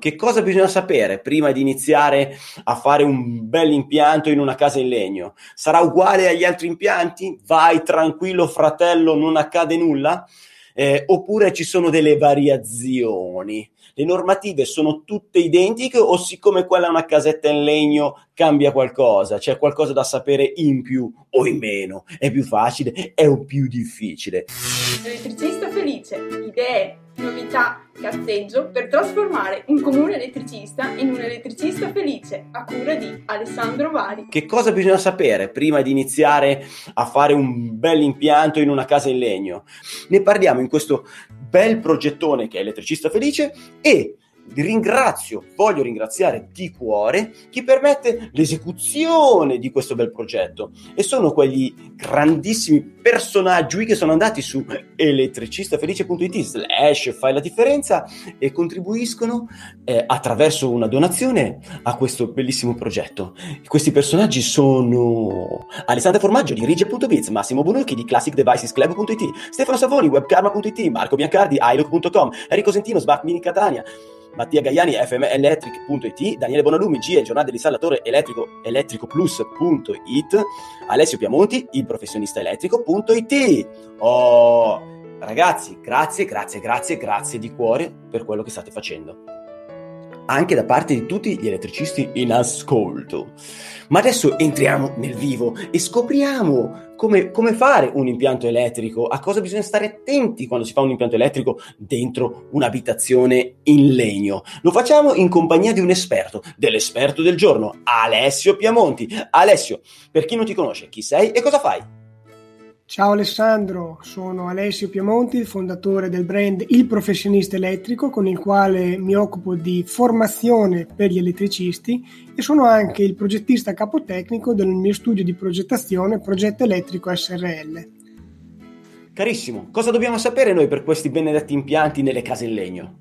Che cosa bisogna sapere prima di iniziare a fare un bel impianto in una casa in legno? Sarà uguale agli altri impianti? Vai tranquillo fratello, non accade nulla? Eh, oppure ci sono delle variazioni? Le normative sono tutte identiche o siccome quella è una casetta in legno cambia qualcosa? C'è qualcosa da sapere in più o in meno? È più facile? È o più difficile? Elettricista felice, idee, novità, cazzeggio per trasformare un comune elettricista in un elettricista felice a cura di Alessandro Vari. Che cosa bisogna sapere prima di iniziare a fare un bel impianto in una casa in legno? Ne parliamo in questo bel progettone che è Elettricista Felice e ringrazio, voglio ringraziare di cuore chi permette l'esecuzione di questo bel progetto e sono quegli grandissimi personaggi che sono andati su elettricistafelice.it slash fai la differenza e contribuiscono eh, attraverso una donazione a questo bellissimo progetto. Questi personaggi sono Alessandro Formaggio di Rige.biz, Massimo Bonucchi di ClassicDevicesClub.it, Stefano Savoni, Webkarma.it, Marco Biancardi, iLook.com, Enrico Sentino, Sbac Mini Catania, Mattia Gaiani, fmelectric.it, Daniele Bonalumi, G, il giornale dell'installatore elettrico, elettricoplus.it, Alessio Piamonti, il professionista elettrico.it. Oh, ragazzi, grazie, grazie, grazie, grazie di cuore per quello che state facendo. Anche da parte di tutti gli elettricisti in ascolto. Ma adesso entriamo nel vivo e scopriamo come, come, fare un impianto elettrico, a cosa bisogna stare attenti quando si fa un impianto elettrico dentro un'abitazione in legno. Lo facciamo in compagnia di un esperto, dell'esperto del giorno, Alessio Piamonti. Alessio, per chi non ti conosce, chi sei e cosa fai? Ciao Alessandro, sono Alessio Piemonti, il fondatore del brand Il Professionista Elettrico, con il quale mi occupo di formazione per gli elettricisti e sono anche il progettista capotecnico del mio studio di progettazione Progetto Elettrico SRL. Carissimo, cosa dobbiamo sapere noi per questi benedetti impianti nelle case in legno?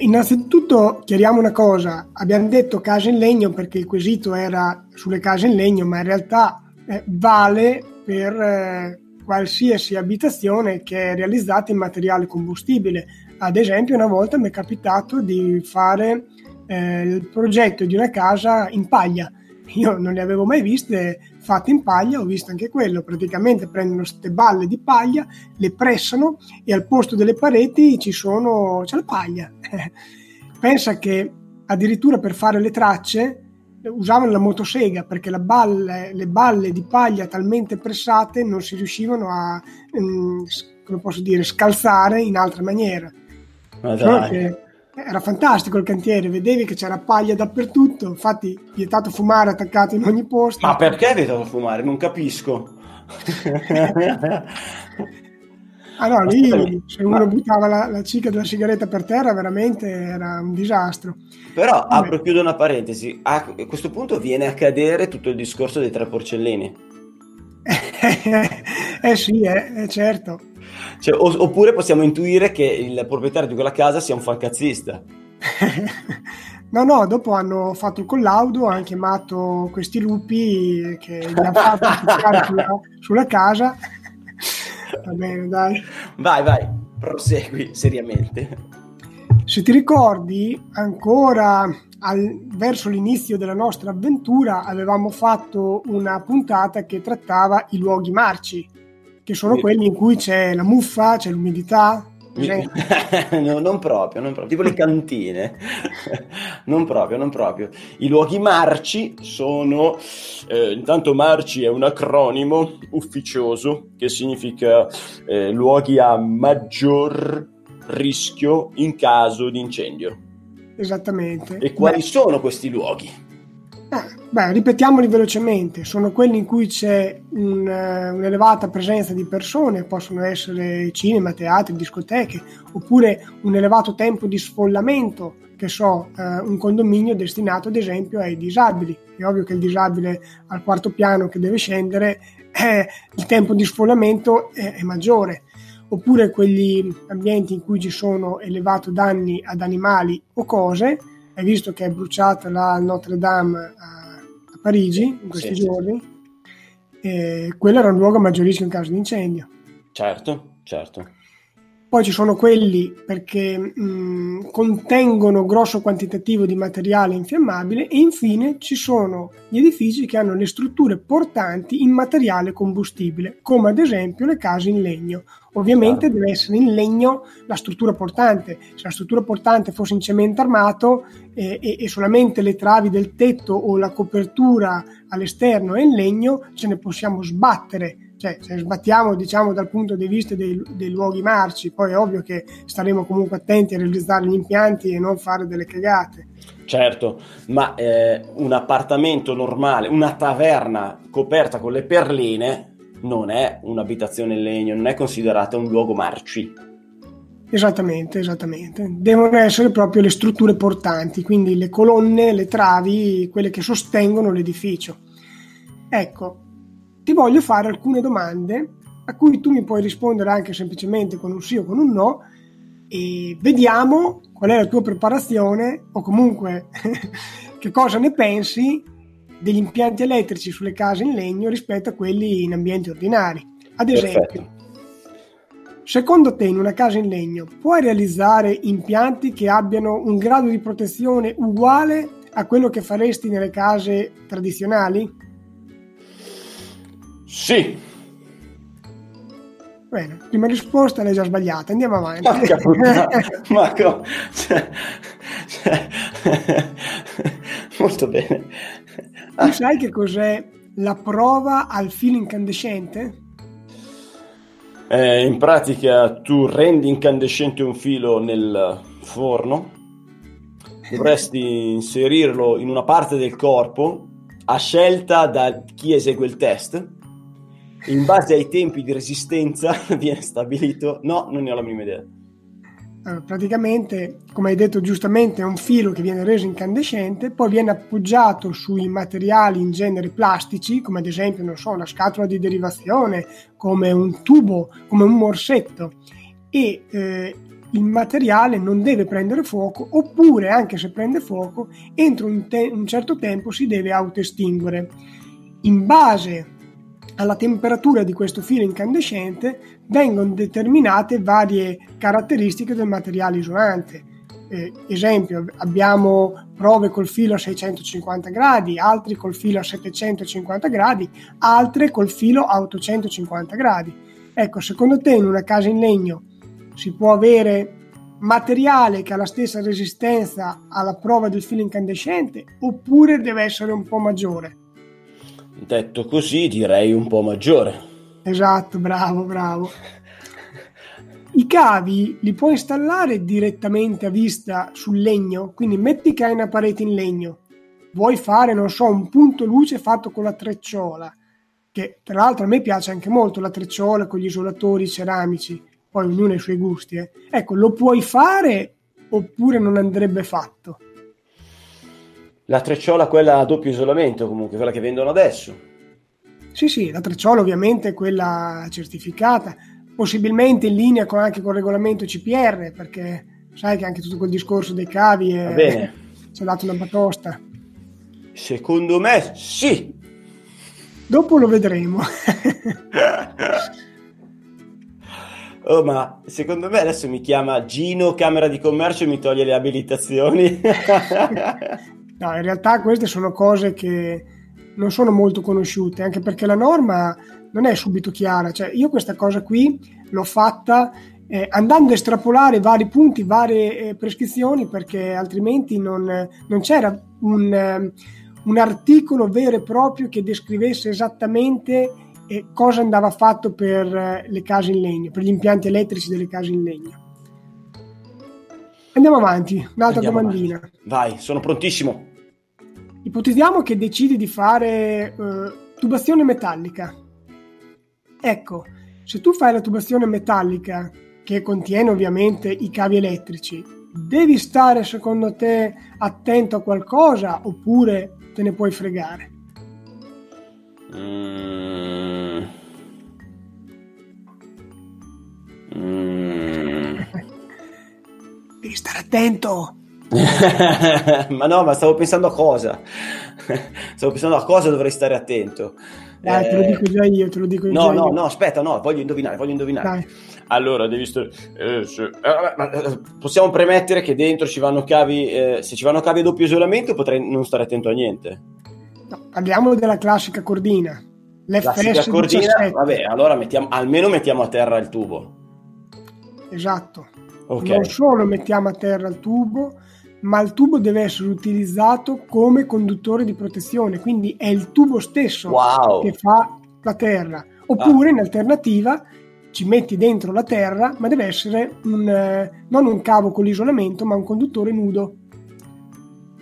Innanzitutto chiariamo una cosa, abbiamo detto case in legno perché il quesito era sulle case in legno, ma in realtà eh, vale per... Eh, qualsiasi abitazione che è realizzata in materiale combustibile. Ad esempio, una volta mi è capitato di fare eh, il progetto di una casa in paglia. Io non le avevo mai viste fatte in paglia, ho visto anche quello. Praticamente prendono queste balle di paglia, le pressano e al posto delle pareti ci sono, c'è la paglia. Pensa che addirittura per fare le tracce usavano la motosega perché la balle, le balle di paglia talmente pressate non si riuscivano a, um, come posso dire, scalzare in altra maniera. era fantastico il cantiere, vedevi che c'era paglia dappertutto, infatti vietato fumare attaccato in ogni posto. Ma perché vietato fumare? Non capisco. Ah no, lì se uno buttava la, la cicca della sigaretta per terra veramente era un disastro. Però Vabbè. apro chiudo una parentesi, a questo punto viene a cadere tutto il discorso dei tre porcellini. eh sì, eh, eh certo. Cioè, oppure possiamo intuire che il proprietario di quella casa sia un fancazzista. No, no, dopo hanno fatto il collaudo, hanno chiamato questi lupi che gli hanno fatto sulla, sulla casa Va bene, dai. Vai, vai, prosegui seriamente. Se ti ricordi, ancora al, verso l'inizio della nostra avventura avevamo fatto una puntata che trattava i luoghi marci, che sono quelli in cui c'è la muffa, c'è l'umidità, no, non proprio, non proprio, tipo le cantine, non proprio, non proprio. I luoghi marci sono, eh, intanto marci è un acronimo ufficioso che significa eh, luoghi a maggior rischio in caso di incendio. Esattamente. E quali Beh. sono questi luoghi? Eh, beh, ripetiamoli velocemente, sono quelli in cui c'è un, uh, un'elevata presenza di persone, possono essere cinema, teatri, discoteche, oppure un elevato tempo di sfollamento che so, eh, un condominio destinato ad esempio ai disabili. È ovvio che il disabile al quarto piano che deve scendere, eh, il tempo di sfollamento è, è maggiore oppure quegli ambienti in cui ci sono elevato danni ad animali o cose. Hai visto che è bruciata la Notre Dame a, a Parigi in questi sì, giorni? Sì. E quello era un luogo a maggior rischio in caso di incendio. Certo, certo. Poi ci sono quelli perché mh, contengono grosso quantitativo di materiale infiammabile e infine ci sono gli edifici che hanno le strutture portanti in materiale combustibile, come ad esempio le case in legno. Ovviamente deve essere in legno la struttura portante. Se la struttura portante fosse in cemento armato eh, e, e solamente le travi del tetto o la copertura all'esterno è in legno, ce ne possiamo sbattere cioè se sbattiamo diciamo dal punto di vista dei, dei, luoghi marci, poi è ovvio che staremo comunque attenti a realizzare gli impianti e non fare delle cagate. Certo, ma eh, un appartamento normale, una taverna coperta con le perline non è un'abitazione in legno, non è considerata un luogo marci. Esattamente, esattamente. Devono essere proprio le strutture portanti, quindi le colonne, le travi, quelle che sostengono l'edificio. Ecco, ti voglio fare alcune domande a cui tu mi puoi rispondere anche semplicemente con un sì o con un no e vediamo qual è la tua preparazione o comunque che cosa ne pensi degli impianti elettrici sulle case in legno rispetto a quelli in ambienti ordinari. Ad esempio, Perfetto. secondo te in una casa in legno puoi realizzare impianti che abbiano un grado di protezione uguale a quello che faresti nelle case tradizionali? Sì. Bene, prima risposta l'hai già sbagliata, andiamo avanti. Ma co- cioè, cioè, molto bene. Tu sai che cos'è la prova al filo incandescente? Eh, in pratica tu rendi incandescente un filo nel forno, dovresti inserirlo in una parte del corpo a scelta da chi esegue il test in base ai tempi di resistenza viene stabilito. No, non ne ho la minima idea. Allora, praticamente, come hai detto giustamente, è un filo che viene reso incandescente, poi viene appoggiato sui materiali in genere plastici, come ad esempio, non so, una scatola di derivazione, come un tubo, come un morsetto, e eh, il materiale non deve prendere fuoco, oppure, anche se prende fuoco, entro un, te- un certo tempo si deve autoestinguere. In base alla temperatura di questo filo incandescente vengono determinate varie caratteristiche del materiale isolante. Eh, esempio, abbiamo prove col filo a 650 gradi, altri col filo a 750 gradi, altre col filo a 850 gradi. Ecco, secondo te in una casa in legno si può avere materiale che ha la stessa resistenza alla prova del filo incandescente oppure deve essere un po' maggiore? Detto così, direi un po' maggiore. Esatto, bravo, bravo. I cavi li puoi installare direttamente a vista sul legno, quindi metti che hai una parete in legno, vuoi fare, non so, un punto luce fatto con la trecciola, che tra l'altro a me piace anche molto la trecciola con gli isolatori ceramici, poi ognuno ha i suoi gusti. Eh. Ecco, lo puoi fare oppure non andrebbe fatto? La trecciola, quella a doppio isolamento, comunque, quella che vendono adesso. Sì, sì, la trecciola ovviamente è quella certificata, possibilmente in linea con, anche con il regolamento CPR, perché sai che anche tutto quel discorso dei cavi è, bene. ci ha dato una batosta. Secondo me sì. Dopo lo vedremo. Oh, ma secondo me adesso mi chiama Gino Camera di Commercio e mi toglie le abilitazioni. No, in realtà queste sono cose che non sono molto conosciute, anche perché la norma non è subito chiara. Cioè, io questa cosa qui l'ho fatta eh, andando a estrapolare vari punti, varie eh, prescrizioni, perché altrimenti non, non c'era un, eh, un, articolo vero e proprio che descrivesse esattamente eh, cosa andava fatto per eh, le case in legno, per gli impianti elettrici delle case in legno. Andiamo avanti, un'altra Andiamo domandina. Avanti. Vai, sono prontissimo. Ipotizziamo che decidi di fare uh, tubazione metallica. Ecco, se tu fai la tubazione metallica che contiene ovviamente i cavi elettrici devi stare secondo te attento a qualcosa oppure te ne puoi fregare? Mm. Mm. Devi stare attento. ma no, ma stavo pensando a cosa? stavo pensando a cosa dovrei stare attento. Dai, eh... te lo dico già io, te lo dico no, già no, io. No, aspetta, no, voglio indovinare, voglio indovinare. Dai. Allora, devi stare... Eh, se... eh, possiamo premettere che dentro ci vanno cavi... Eh, se ci vanno cavi a doppio isolamento potrei non stare attento a niente. No, parliamo della classica cordina. L'FS cordina, 17. vabbè, allora mettiamo, almeno mettiamo a terra il tubo. Esatto. Ok. Non solo mettiamo a terra il tubo, ma il tubo deve essere utilizzato come conduttore di protezione, quindi è il tubo stesso Wow. che fa la terra. Oppure in alternativa ci metti dentro la terra, ma deve essere un, eh, non un cavo con l'isolamento, ma un conduttore nudo.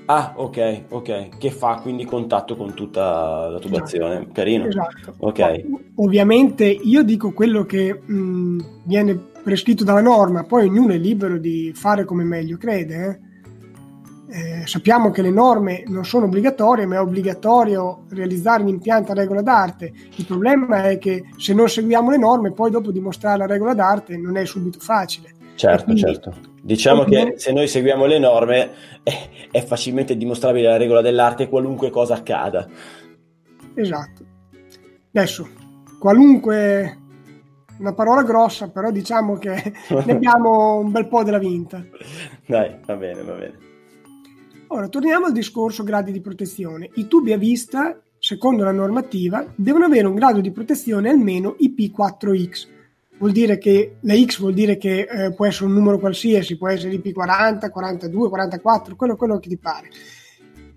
Ah, ok, ok. Che fa quindi contatto con tutta la tubazione. Carino. Esatto. Ok. Ovviamente io dico quello che mh, viene prescritto dalla norma, poi ognuno è libero di fare come meglio crede. eh. Eh, sappiamo che le norme non sono obbligatorie, ma è obbligatorio realizzare l'impianto a regola d'arte. Il problema è che se non seguiamo le norme, poi dopo dimostrare la regola d'arte non è subito facile. Certo, Quindi- certo. Diciamo che se noi seguiamo le norme è, è facilmente dimostrabile la regola dell'arte qualunque cosa accada. Esatto. Adesso, qualunque una parola grossa, però diciamo che ne abbiamo un bel po' della vinta. Dai, va bene, va bene. Ora, torniamo al discorso gradi di protezione. I tubi a vista, secondo la normativa, devono avere un grado di protezione almeno IP4X. Vuol dire che la X vuol dire che eh, può essere un numero qualsiasi, può essere IP40, 42, 44, quello, quello che ti pare.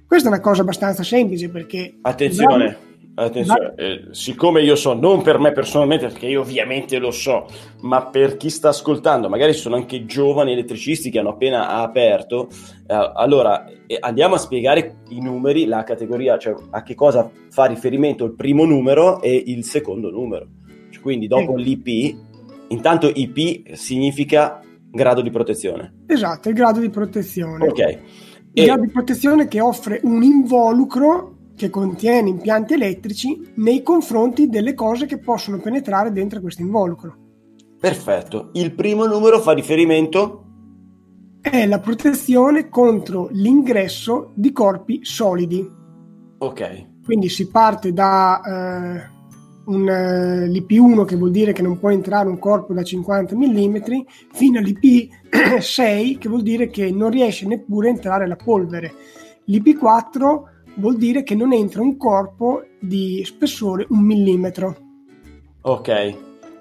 Questa è una cosa abbastanza semplice perché... Attenzione, attenzione. eh, siccome io so, non per me personalmente, perché io ovviamente lo so, ma per chi sta ascoltando, magari sono anche giovani elettricisti che hanno appena aperto, eh, allora eh, andiamo a spiegare i numeri, la categoria, cioè a che cosa fa riferimento il primo numero e il secondo numero. Cioè, quindi dopo Sì. l'IP, intanto IP significa grado di protezione. Esatto, il grado di protezione. Ok. Il E- grado di protezione che offre un involucro che contiene impianti elettrici nei confronti delle cose che possono penetrare dentro questo involucro. Perfetto. Il primo numero fa riferimento È la protezione contro l'ingresso di corpi solidi. Ok. Quindi si parte da eh, un, eh, l'IP1 che vuol dire che non può entrare un corpo da 50 mm fino all'IP6 che vuol dire che non riesce neppure a entrare la polvere. L'IP4 vuol dire che non entra un corpo di spessore un millimetro. Ok.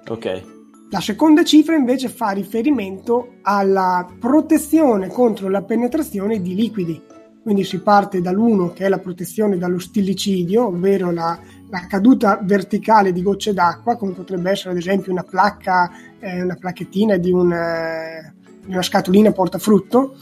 Ok. La seconda cifra invece fa riferimento alla protezione contro la penetrazione di liquidi. Quindi si parte dall'1 che è la protezione dallo stillicidio, ovvero la, la caduta verticale di gocce d'acqua, come potrebbe essere ad esempio una placca, eh, una placchettina di, un, eh, di una scatolina portafrutto,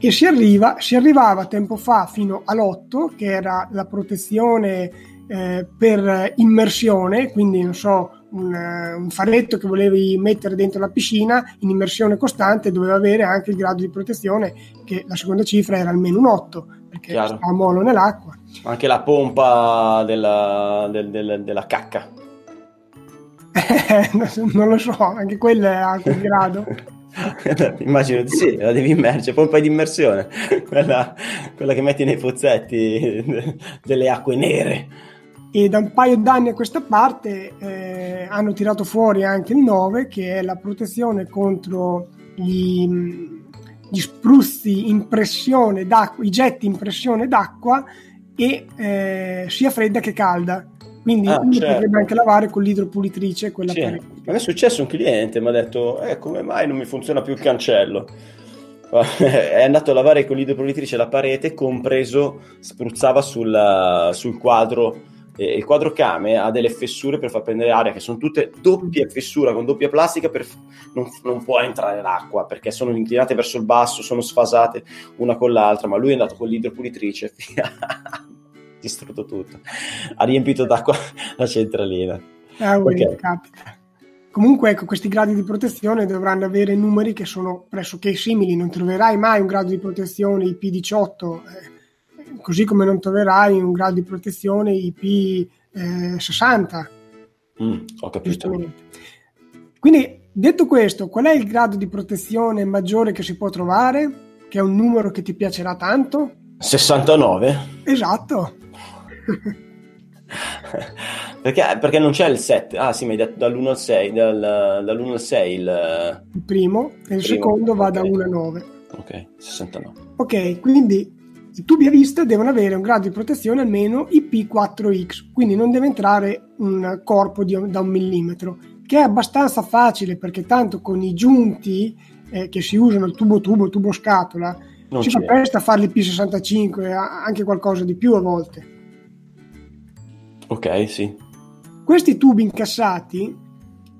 e si, arriva, si arrivava tempo fa fino all'8, che era la protezione eh, per immersione, quindi non so, un, eh, un faretto che volevi mettere dentro la piscina in immersione costante doveva avere anche il grado di protezione, che la seconda cifra era almeno un 8, perché Chiaro. a molo nell'acqua. Anche la pompa della, del- del- della cacca. non lo so, anche quella ha quel grado. Immagino di sì, la devi immergere, pompa di immersione, quella, quella che metti nei pozzetti delle acque nere. E da un paio d'anni a questa parte eh, hanno tirato fuori anche il 9, che è la protezione contro gli, gli spruzzi in pressione d'acqua, i getti in pressione d'acqua e eh, sia fredda che calda. Quindi Ah, uno certo. potrebbe anche lavare con l'idropulitrice, quella Sì. per A me è successo un cliente, mi ha detto, eh, come mai non mi funziona più il cancello? È andato a lavare con l'idropulitrice la parete, compreso, spruzzava sul, sul quadro. E il quadro Kame ha delle fessure per far prendere aria, che sono tutte doppie fessura con doppia plastica, per, non, non può entrare l'acqua perché sono inclinate verso il basso, sono sfasate una con l'altra. Ma lui è andato con l'idropulitrice, distrutto tutto, ha riempito d'acqua la centralina. Ah, Ok. capita. Comunque, ecco, questi gradi di protezione dovranno avere numeri che sono pressoché simili. Non troverai mai un grado di protezione IP18, eh, così come non troverai un grado di protezione IP60. Eh, mm, ho capito. Quindi, detto questo, qual è il grado di protezione maggiore che si può trovare? Che è un numero che ti piacerà tanto? 69? Esatto. perché, perché, non c'è il 7? Ah sì, mi hai detto dall'1 al 6, dal, dall'1 al 6 il... il primo e il, il secondo va okay. da 1 a 9. Ok, 69. Ok, quindi i tubi a vista devono avere un grado di protezione almeno IP4X, quindi non deve entrare un corpo di, da un millimetro, che è abbastanza facile perché tanto con i giunti eh, che si usano, il tubo tubo, tubo scatola, non si fa presto a fare l'IP65, anche qualcosa di più a volte. Ok, sì. Questi tubi incassati,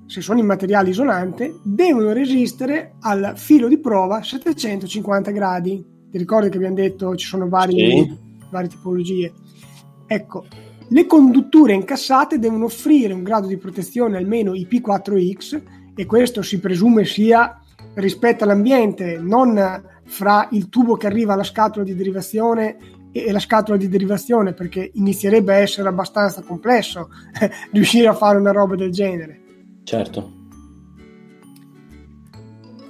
se sono in materiale isolante, devono resistere al filo di prova 750 gradi. Ti ricordi che abbiamo detto ci sono vari, sì. varie tipologie? Ecco, le condutture incassate devono offrire un grado di protezione almeno IP4X e questo si presume sia rispetto all'ambiente, non fra il tubo che arriva alla scatola di derivazione e la scatola di derivazione perché inizierebbe a essere abbastanza complesso riuscire a fare una roba del genere. Certo.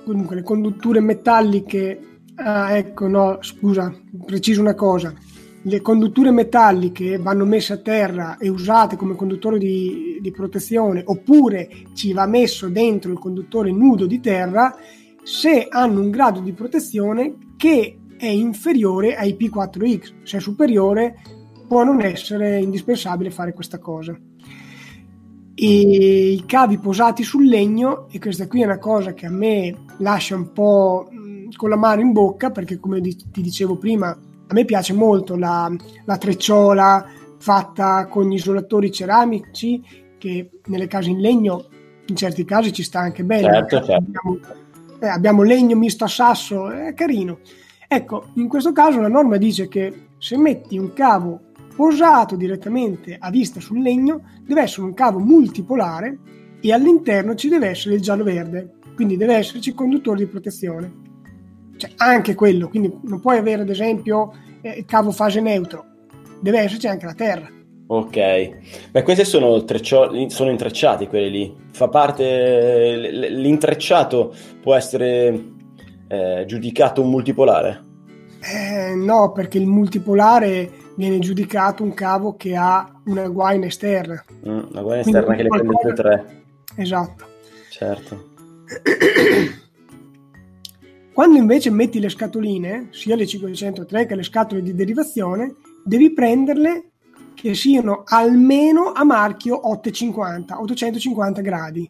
Comunque le condutture metalliche, ah, ecco no, scusa, preciso una cosa, le condutture metalliche vanno messe a terra e usate come conduttore di, di protezione oppure ci va messo dentro il conduttore nudo di terra se hanno un grado di protezione che è inferiore ai P4X, se è superiore può non essere indispensabile fare questa cosa. E I cavi posati sul legno, e questa qui è una cosa che a me lascia un po' con la mano in bocca, perché come ti dicevo prima, a me piace molto la, la trecciola fatta con gli isolatori ceramici, che nelle case in legno in certi casi ci sta anche bene. Certo, certo. Abbiamo, eh, abbiamo legno misto a sasso, è carino Ecco, in questo caso la norma dice che se metti un cavo posato direttamente a vista sul legno, deve essere un cavo multipolare e all'interno ci deve essere il giallo-verde, quindi deve esserci il conduttore di protezione. Cioè, anche quello, quindi non puoi avere ad esempio eh, il cavo fase neutro, deve esserci anche la terra. Ok, beh questi sono, treccio- sono intrecciati quelli lì, fa parte, l'intrecciato può essere eh, giudicato un multipolare? Eh, no, perché il multipolare viene giudicato un cavo che ha una guaina esterna. Mm, una guaina esterna che le prende tutte e tre. Esatto. Certo. Quando invece metti le scatoline, sia le 503 che le scatole di derivazione, devi prenderle che siano almeno a marchio 850, 850 gradi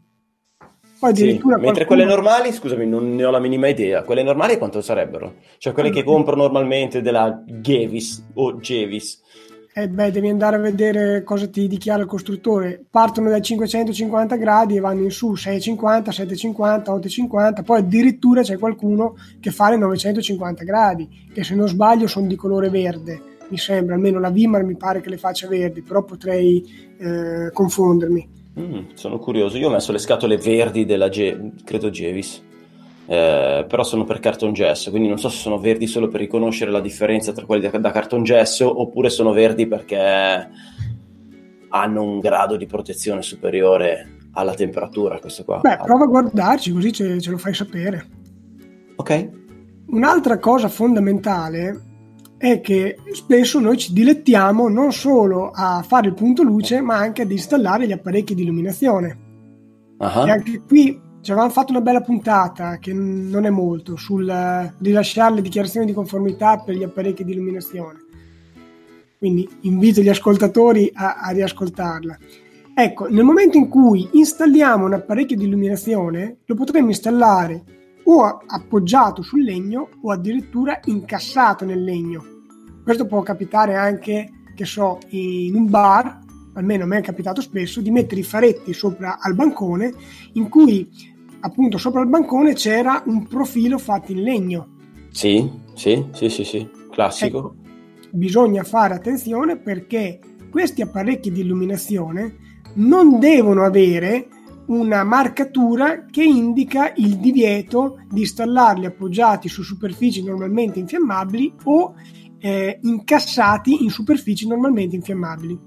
poi sì, mentre quelle normali, scusami, non ne ho la minima idea. Quelle normali quanto sarebbero? Cioè quelle che compro normalmente della Gevis o Gevis. Eh beh, devi andare a vedere cosa ti dichiara il costruttore. Partono dai 550 gradi e vanno in su 650, 750, 850, poi addirittura c'è qualcuno che fa le 950 gradi, che se non sbaglio sono di colore verde, mi sembra, almeno la Vimar mi pare che le faccia verdi, però potrei eh, confondermi. Mm, sono curioso. Io ho messo le scatole verdi della Ge- credo Gevis. Eh, però sono per carton gesso, quindi non so se sono verdi solo per riconoscere la differenza tra quelli da, da carton gesso oppure sono verdi perché hanno un grado di protezione superiore alla temperatura. Questo qua. Beh, prova a guardarci così ce, ce lo fai sapere. Ok. Un'altra cosa fondamentale è che spesso noi ci dilettiamo non solo a fare il punto luce, ma anche ad installare gli apparecchi di illuminazione. Uh-huh. E anche qui ci avevamo fatto una bella puntata, che non è molto, sul rilasciare le dichiarazioni di conformità per gli apparecchi di illuminazione. Quindi invito gli ascoltatori a, a riascoltarla. Ecco, nel momento in cui installiamo un apparecchio di illuminazione, lo potremmo installare o appoggiato sul legno o addirittura incassato nel legno. Questo può capitare anche, che so, in un bar, almeno a me è capitato spesso, di mettere i faretti sopra al bancone in cui appunto sopra il bancone c'era un profilo fatto in legno. Sì, sì, sì, sì, sì. classico. Ecco, bisogna fare attenzione perché questi apparecchi di illuminazione non devono avere una marcatura che indica il divieto di installarli appoggiati su superfici normalmente infiammabili o eh, incassati in superfici normalmente infiammabili.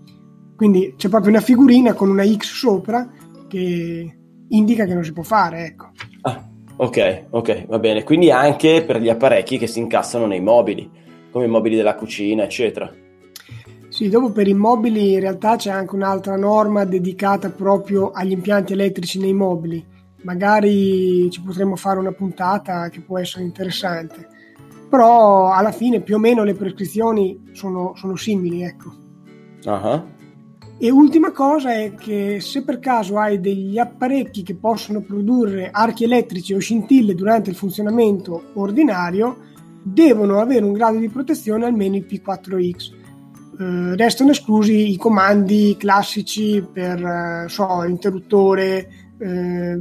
Quindi c'è proprio una figurina con una X sopra che indica che non si può fare, ecco. Ah, ok, ok, va bene. Quindi anche per gli apparecchi che si incassano nei mobili, come i mobili della cucina, eccetera. Sì, dopo per i mobili in realtà c'è anche un'altra norma dedicata proprio agli impianti elettrici nei mobili. Magari ci potremmo fare una puntata che può essere interessante. Però alla fine più o meno le prescrizioni sono, sono simili, ecco. Uh-huh. E ultima cosa è che se per caso hai degli apparecchi che possono produrre archi elettrici o scintille durante il funzionamento ordinario, devono avere un grado di protezione almeno IP4X eh, restano esclusi i comandi classici per eh, so, interruttore, eh,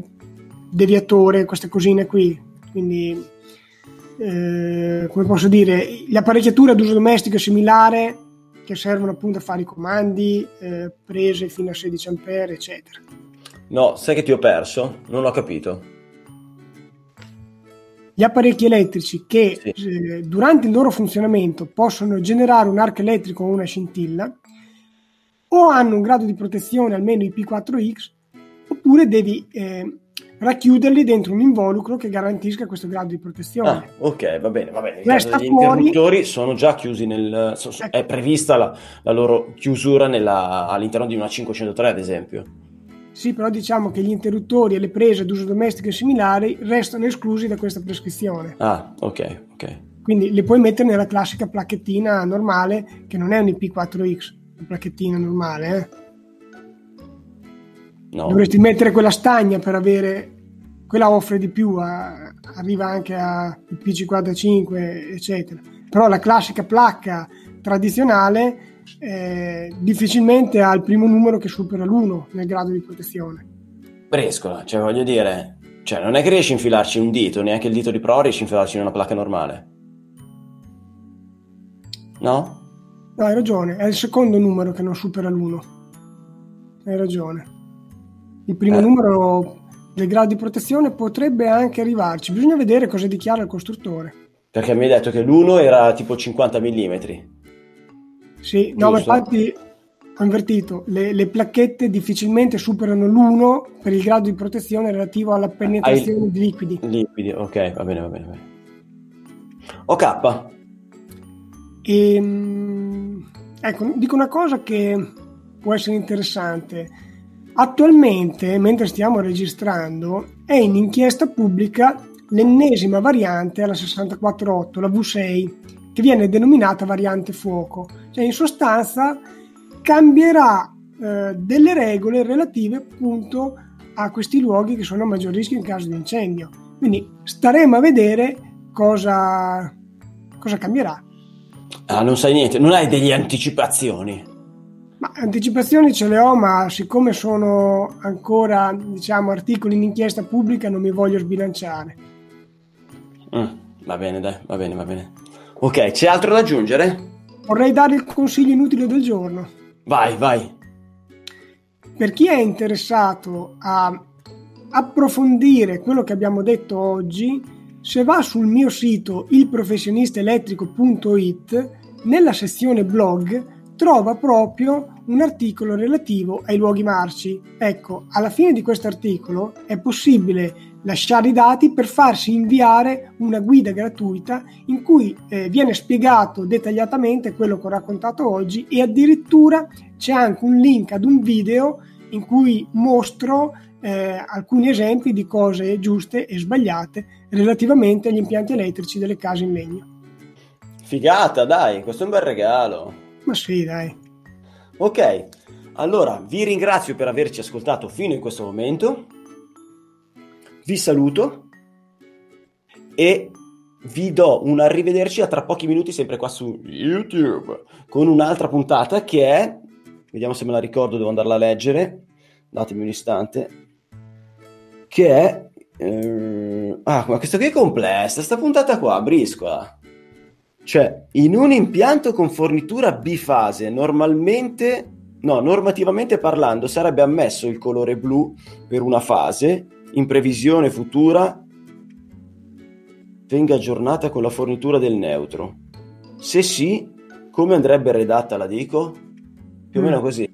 deviatore, queste cosine qui. Quindi, eh, come posso dire, le apparecchiature ad uso domestico e similare che servono appunto a fare i comandi, eh, prese fino a 16 A, eccetera. No, sai che ti ho perso? Non ho capito gli apparecchi elettrici che sì. eh, durante il loro funzionamento possono generare un arco elettrico o una scintilla o hanno un grado di protezione almeno IP4X oppure devi eh, racchiuderli dentro un involucro che garantisca questo grado di protezione. Ah, ok, va bene, va bene. Resta caso fuori... interruttori sono già chiusi nel... Ecco. è prevista la, la loro chiusura nella, all'interno di una 503 ad esempio. Sì, però diciamo che gli interruttori e le prese d'uso domestico e similari restano esclusi da questa prescrizione. Ah, ok, ok. Quindi le puoi mettere nella classica placchettina normale, che non è un IP4X, una placchettina normale, eh? No. Dovresti mettere quella stagna per avere quella offre di più, a, arriva anche a IP55, eccetera. Però la classica placca tradizionale eh, difficilmente ha il primo numero che supera l'1 nel grado di protezione. Brescola, cioè voglio dire, cioè non è che riesci a infilarci un dito, neanche il dito di pro riesci a infilarci in una placca normale. No? No, hai ragione, è il secondo numero che non supera l'1. Hai ragione. Il primo eh. numero del grado di protezione potrebbe anche arrivarci, bisogna vedere cosa dichiara il costruttore. Perché mi hai detto che l'1 era tipo 50 mm. Sì, no, ma infatti ho invertito, le, le, placchette difficilmente superano l'1 per il grado di protezione relativo alla penetrazione Ai... di liquidi. Liquidi, ok, va bene, va bene. Va bene. OK. E, ehm, ecco, dico una cosa che può essere interessante. Attualmente, mentre stiamo registrando, è in inchiesta pubblica l'ennesima variante alla 648, la V6, che viene denominata variante fuoco. Cioè, in sostanza, cambierà eh, delle regole relative appunto a questi luoghi che sono a maggior rischio in caso di incendio. Quindi staremo a vedere cosa, cosa cambierà. Ah, non sai niente, non hai delle anticipazioni. Ma anticipazioni ce le ho, ma siccome sono ancora, diciamo, articoli in inchiesta pubblica, non mi voglio sbilanciare. Mm, va bene, dai, va bene, va bene. Ok, c'è altro da aggiungere? Vorrei dare il consiglio inutile del giorno. Vai, vai. Per chi è interessato a approfondire quello che abbiamo detto oggi, se va sul mio sito ilprofessionistaelettrico.it, nella sezione blog trova proprio un articolo relativo ai luoghi marci. Ecco, alla fine di questo articolo è possibile lasciare i dati per farsi inviare una guida gratuita in cui eh, viene spiegato dettagliatamente quello che ho raccontato oggi e addirittura c'è anche un link ad un video in cui mostro eh, alcuni esempi di cose giuste e sbagliate relativamente agli impianti elettrici delle case in legno. Figata, dai, questo è un bel regalo. Ma sì, dai. Ok, allora vi ringrazio per averci ascoltato fino in questo momento. Vi saluto. E vi do un arrivederci a tra pochi minuti sempre qua su YouTube con un'altra puntata che è vediamo se me la ricordo devo andarla a leggere. Datemi un istante. Che è eh, ah ma questa qui è complessa sta puntata qua briscola cioè in un impianto con fornitura bifase normalmente No, normativamente parlando sarebbe ammesso il colore blu per una fase, in previsione futura venga aggiornata con la fornitura del neutro. Se sì, come andrebbe redatta la dico? Più o meno Mm. così.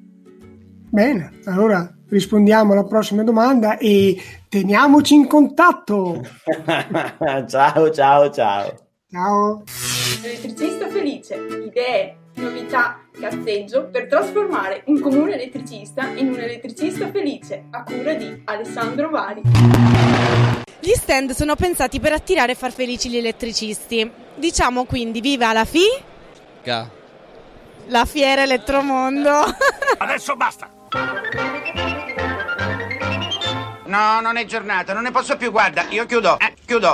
Bene, allora rispondiamo alla prossima domanda e teniamoci in contatto. ciao, ciao, ciao. Ciao. Elettricista felice, idee, novità, cazzeggio per trasformare un comune elettricista in un elettricista felice a cura di Alessandro Vari. Gli stand sono pensati per attirare e far felici gli elettricisti. Diciamo quindi viva la FI, la Fiera Elettromondo. Adesso basta! No, non è giornata, non ne posso più, guarda, io chiudo, eh, chiudo.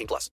18 plus.